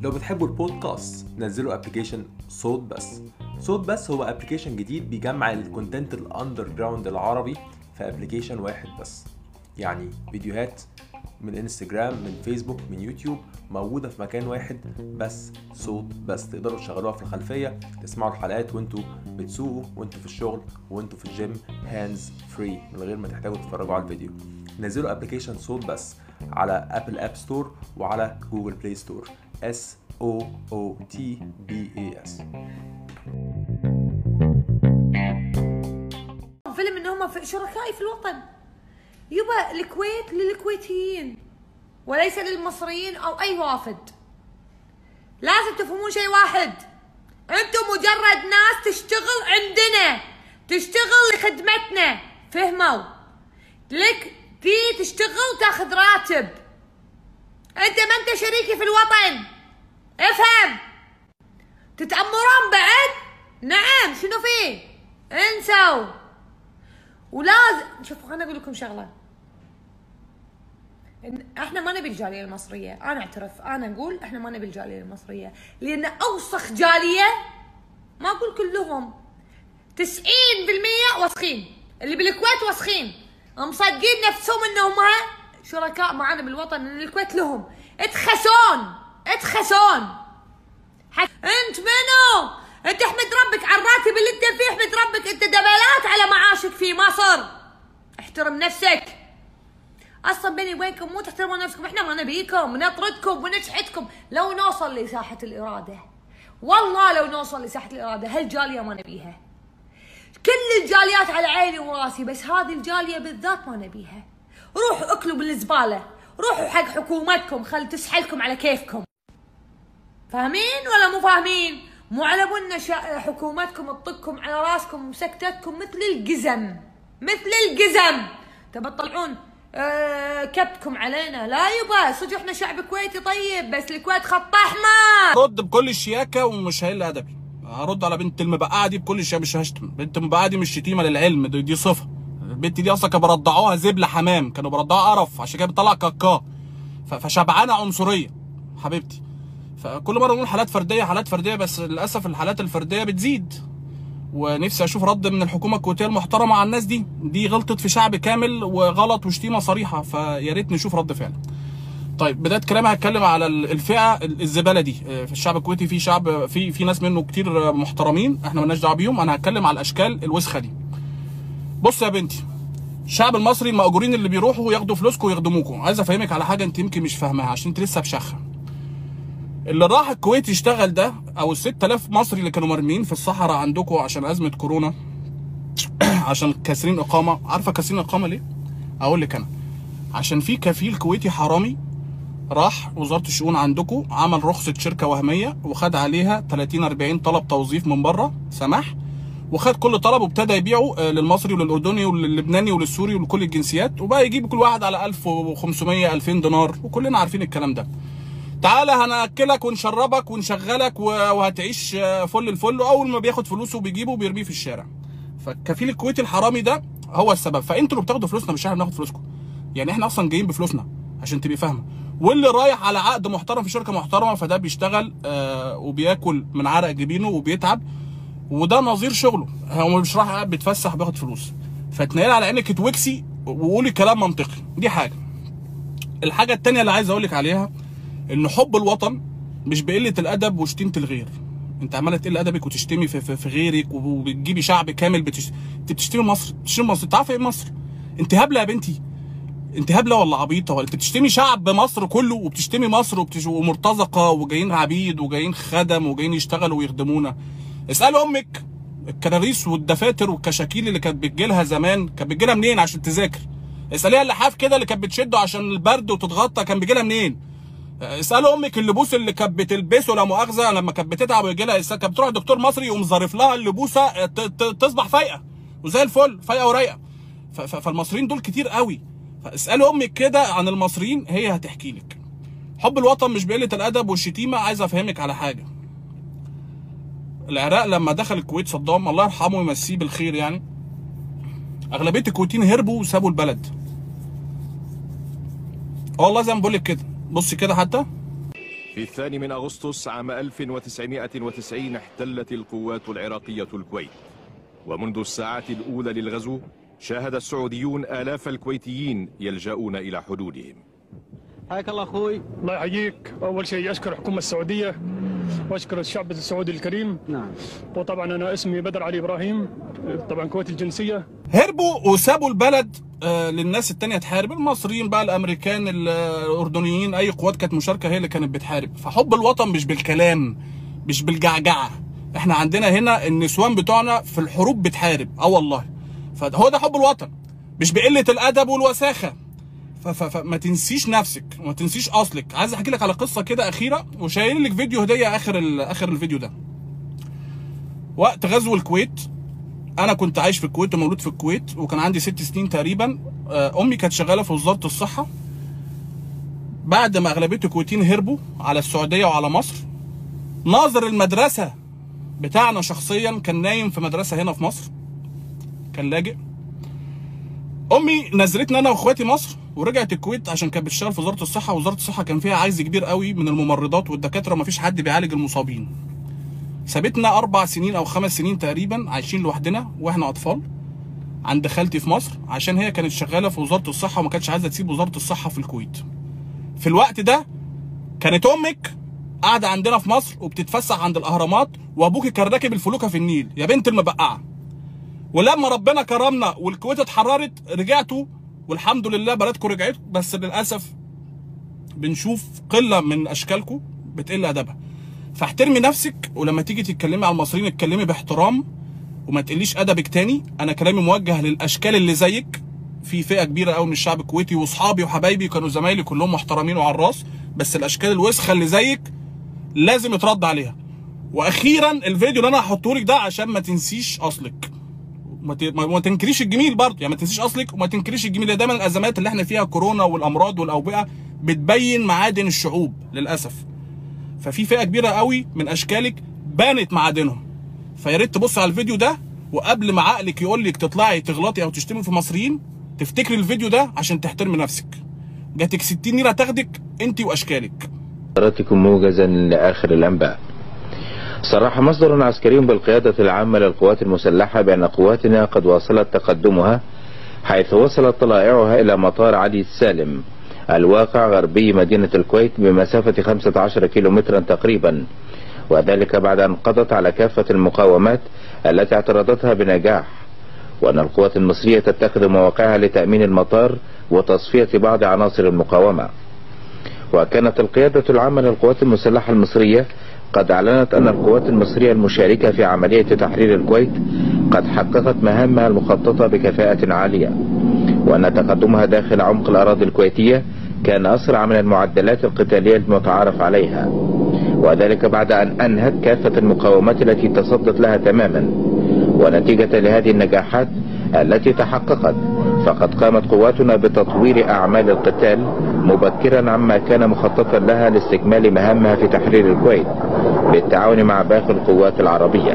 لو بتحبوا البودكاست نزلوا application صوت بس. صوت بس هو application جديد بيجمع ال content ال underground العربي في application واحد بس. يعني فيديوهات من انستجرام من فيسبوك من يوتيوب موجودة في مكان واحد بس. صوت بس تقدروا تشغلوها في الخلفية تسمعوا الحلقات وانتوا بتسوقوا وانتوا في الشغل وانتوا في ال gym hands free من غير ما تحتاجوا تتفرجوا على الفيديو. نزلوا application صوت بس. على Apple App Store وعلى Google Play Store S O O T B A S. فيلم ان هم شركائي في الوطن؟ يبا الكويت للكويتيين وليس للمصريين أو أي وافد. لازم تفهمون شيء واحد. أنتم مجرد ناس تشتغل عندنا تشتغل لخدمتنا. فهموا؟ لك تي تشتغل تاخذ راتب. أنت ما أنت شريكي في الوطن. افهم. تتأمرون بعد؟ نعم. شنو فيه انسوا. ولازم شوفوا خليني أقول لكم شغلة. إحنا ما نبي الجالية المصرية. أنا أعترف. أنا أقول إحنا ما نبي الجالية المصرية. لأن أوسخ جالية ما أقول كلهم. 90% وسخين. اللي بالكويت وسخين. مصدقين نفسهم إنهم شركاء معنا بالوطن إن الكويت لهم. اتخسون اتخسون. حك... أنت منو؟ أنت احمد ربك على الراتب اللي انت فيه احمد ربك. أنت دبلات على معاشك في مصر. احترم نفسك. أصلا بيني وبينكم مو تحترمون نفسكم إحنا ما نبيكم نطردكم ونشحتكم لو نوصل لساحة الإرادة والله لو نوصل لساحة الإرادة هالجالية ما نبيها. كل الجاليات على عيني وراسي بس هذه الجالية بالذات ما نبيها. روحوا اكلوا بالزبالة. روحوا حق حكومتكم خل تسحلكم على كيفكم. فاهمين ولا مو فاهمين؟ مو على بنا. حكومتكم تطقكم على راسكم وسكتتكم مثل القزم مثل القزم تبى تطلعون آه كبتكم علينا؟ لا يبا صدق إحنا شعب كويتي طيب بس الكويت خط احمر رد بكل الشياكة ومش هيل ادبي هرد على بنت المبقعه دي بكل الشياكه مش هشتم بنت المبقعه دي مش شتيمة للعلم دي, دي صفة. البنت دي أصلا كانوا بيرضعوها زبله حمام كانوا بيرضعوها قرف عشان كده بتطلع كاكا. فشبعانة عنصرية حبيبتي. فكل مرة نقول حالات فردية حالات فردية بس للأسف الحالات الفردية بتزيد. ونفسي أشوف رد من الحكومة الكويتية المحترمة على الناس دي. دي غلطت في شعب كامل وغلط وشتيمة صريحة فيا ريت نشوف رد فعل طيب بداية كلامي هتكلم على ال- الفئة الزبالة دي. آه، في الشعب الكويتي في شعب في في ناس منه كتير آه، محترمين. إحنا مالناش دعوة بيهم. أنا هتكلم على الأشكال الوسخة دي. بص يا بنتي الشعب المصري المأجورين اللي بيروحوا ياخدوا فلوسكم ويخدموكم عايز أفهمك على حاجة أنت يمكن مش فاهماها عشان أنت لسه بشخه اللي راح الكويت يشتغل ده أو ال 6000 مصري اللي كانوا مرميين في الصحراء عندكم عشان أزمة كورونا عشان كاسرين إقامة. عارفة كاسرين إقامة ليه؟ أقول لك أنا. عشان في كفيل كويتي حرامي راح وزارة الشؤون عندكم عمل رخصة شركة وهمية وخد عليها 30 40 طلب توظيف من بره سماح وخد كل طلب وابتدى يبيعه آه، للمصري وللأردني وللبناني وللسوري ولكل الجنسيات وبقى يجيب كل واحد على 1500 2000 دينار وكلنا عارفين الكلام ده. تعالى هنأكلك ونشربك ونشغلك وهتعيش آه، فل الفل وأول ما بياخد فلوسه بيجيبه بيرميه في الشارع. فالكفيل الكويتي الحرامي ده هو السبب. فأنتوا اللي بتاخدوا فلوسنا مش إحنا بناخد فلوسكم. يعني إحنا أصلا جايين بفلوسنا عشان تبقي فاهمة. واللي رايح على عقد محترم في شركة محترمة فده بيشتغل آه وبياكل من عرق جبينه وبيتعب وده نظير شغله. هو مش رايح بيتفسح بياخد فلوس. فتنقل على عينك توكسي وقولي كلام منطقي. دي حاجة. الحاجة التانية اللي عايز أقولك عليها إن حب الوطن مش بقلة الأدب وشتيمة الغير. أنت عمالة تقل أدبك وتشتمي في, في, في غيرك وبتجيبي شعب كامل بتشتمي مصر بتشتمي مصر. انت عارفه إيه مصر؟ أنت هبلة يا بنتي. انت هبلة ولا عبيطة؟ ولا بتشتمي شعب مصر كله وبتشتمي مصر وبتش... ومرتزقة وجايين عبيد وجايين خدم وجايين يشتغلوا ويخدمونا. اسأل أمك الكراريس والدفاتر والكشاكيل اللي كانت بتجيلها زمان كانت بتجيلها منين عشان تذاكر؟ اساليها اللحاف كده اللي كانت بتشده عشان البرد وتتغطى كان بيجيلها منين؟ اسالوا أمك اللبوس اللي كانت بتلبسه لا مؤاخذة لما كانت بتتعب ويجي لها كانت بتروح دكتور مصري يقوم ظارف لها اللبوسة ت- تصبح فايقة. وزي الفل فايقة ورايقة. فالمصريين دول كتير قوي. فاسالوا أمك كده عن المصريين هي هتحكي لك. حب الوطن مش بقله الأدب والشتيمة عايز أفهمك على حاجة. العراق لما دخل الكويت صدام الله يرحمه ويمسيه بالخير يعني أغلبية الكويتيين هربوا وسابوا البلد. والله زي ما بقول لك كده. بص كده حتى. في الثاني من أغسطس عام 1990 احتلت القوات العراقية الكويت ومنذ الساعات الأولى للغزو شاهد السعوديون آلاف الكويتيين يلجؤون إلى حدودهم. حياك الله أخوي. الله يحييك. أول شيء أشكر الحكومة السعودية وأشكر الشعب السعودي الكريم. نعم. وطبعا أنا اسمي بدر علي إبراهيم طبعا كويتي الجنسية. هربوا وسابوا البلد آه، للناس التانية تحارب. المصريين بقى الأمريكان ال- الأردنيين أي قوات كانت مشاركة هي اللي كانت بتحارب. فحب الوطن مش بالكلام مش بالجعجعة. إحنا عندنا هنا النسوان بتوعنا في الحروب بتحارب. آه والله. فهو ده حب الوطن مش بقلة الأدب والوساخة. فما تنسيش نفسك وما تنسيش أصلك. عايز أحكي لك على قصة كده أخيرة وشايل لك فيديو هدية آخر آخر الفيديو ده. وقت غزو الكويت أنا كنت عايش في الكويت ومولود في الكويت وكان عندي ست سنين تقريبا. آه، أمي كانت شغالة في وزارة الصحة. بعد ما أغلبية الكويتيين هربوا على السعودية وعلى مصر ناظر المدرسة بتاعنا شخصيا كان نايم في مدرسة هنا في مصر. كان لاجئ. أمي نزلتنا أنا وإخواتي مصر ورجعت الكويت عشان كانت بتشتغل في وزارة الصحة وزارة الصحة كان فيها عجز كبير قوي من الممرضات والدكاترة ومفيش حد بيعالج المصابين. سابتنا أربع سنين أو خمس سنين تقريبا عايشين لوحدنا وإحنا أطفال عند خالتي في مصر عشان هي كانت شغالة في وزارة الصحة وما كانتش عايزة تسيب وزارة الصحة في الكويت. في الوقت ده كانت أمك قاعدة عندنا في مصر وبتتفسح عند الأهرامات وأبوك كان راكب الفلوكة في النيل. يا بنت المبقعة. ولما ربنا كرمنا والكويت اتحررت رجعتوا والحمد لله بلدكم رجعت بس للأسف بنشوف قلة من أشكالكم بتقل أدبها. فاحترمي نفسك ولما تيجي تتكلمي على المصريين اتكلمي باحترام وما تقليش أدبك تاني. أنا كلامي موجه للأشكال اللي زيك. في فئة كبيرة قوي من الشعب الكويتي وأصحابي وحبايبي كانوا زمايلي كلهم محترمين وعلى الرأس بس الأشكال الوسخة اللي زيك لازم يترد عليها. وأخيرا الفيديو اللي أنا هحطه لك ده عشان ما تنسيش أصلك. ما ت- ما ما تنكريش الجميل برضه. يعني ما تنسيش أصلك وما تنكريش الجميل دايما الأزمات اللي إحنا فيها كورونا والأمراض والأوبئة بتبين معادن الشعوب للأسف. ففي فئة كبيرة قوي من أشكالك بانت معادنهم. فيا ريت تبص على الفيديو ده وقبل ما عقلك يقول لك تطلعي تغلطي أو تشتمي في مصريين تفتكري الفيديو ده عشان تحترمي نفسك. جاتك 60 ليرة تاخدك انت وأشكالك. حضراتكم موجزا لآخر الأنباء. صرح مصدر عسكري بالقيادة العامة للقوات المسلحة بأن قواتنا قد واصلت تقدمها حيث وصلت طلائعها إلى مطار علي السالم الواقع غربي مدينة الكويت بمسافة 15 كيلومترا تقريبا. وذلك بعد أن قضت على كافة المقاومات التي اعترضتها بنجاح. وأن القوات المصرية تتخذ مواقعها لتأمين المطار وتصفية بعض عناصر المقاومة. وكانت القيادة العامة للقوات المسلحة المصرية قد أعلنت أن القوات المصرية المشاركة في عملية تحرير الكويت قد حققت مهامها المخططة بكفاءة عالية وأن تقدمها داخل عمق الأراضي الكويتية كان أسرع من المعدلات القتالية المتعارف عليها وذلك بعد أن أنهت كافة المقاومات التي تصدت لها تماما ونتيجة لهذه النجاحات التي تحققت فقد قامت قواتنا بتطوير أعمال القتال مبكرا عما كان مخططا لها لاستكمال مهامها في تحرير الكويت. بالتعاون مع باقي القوات العربية.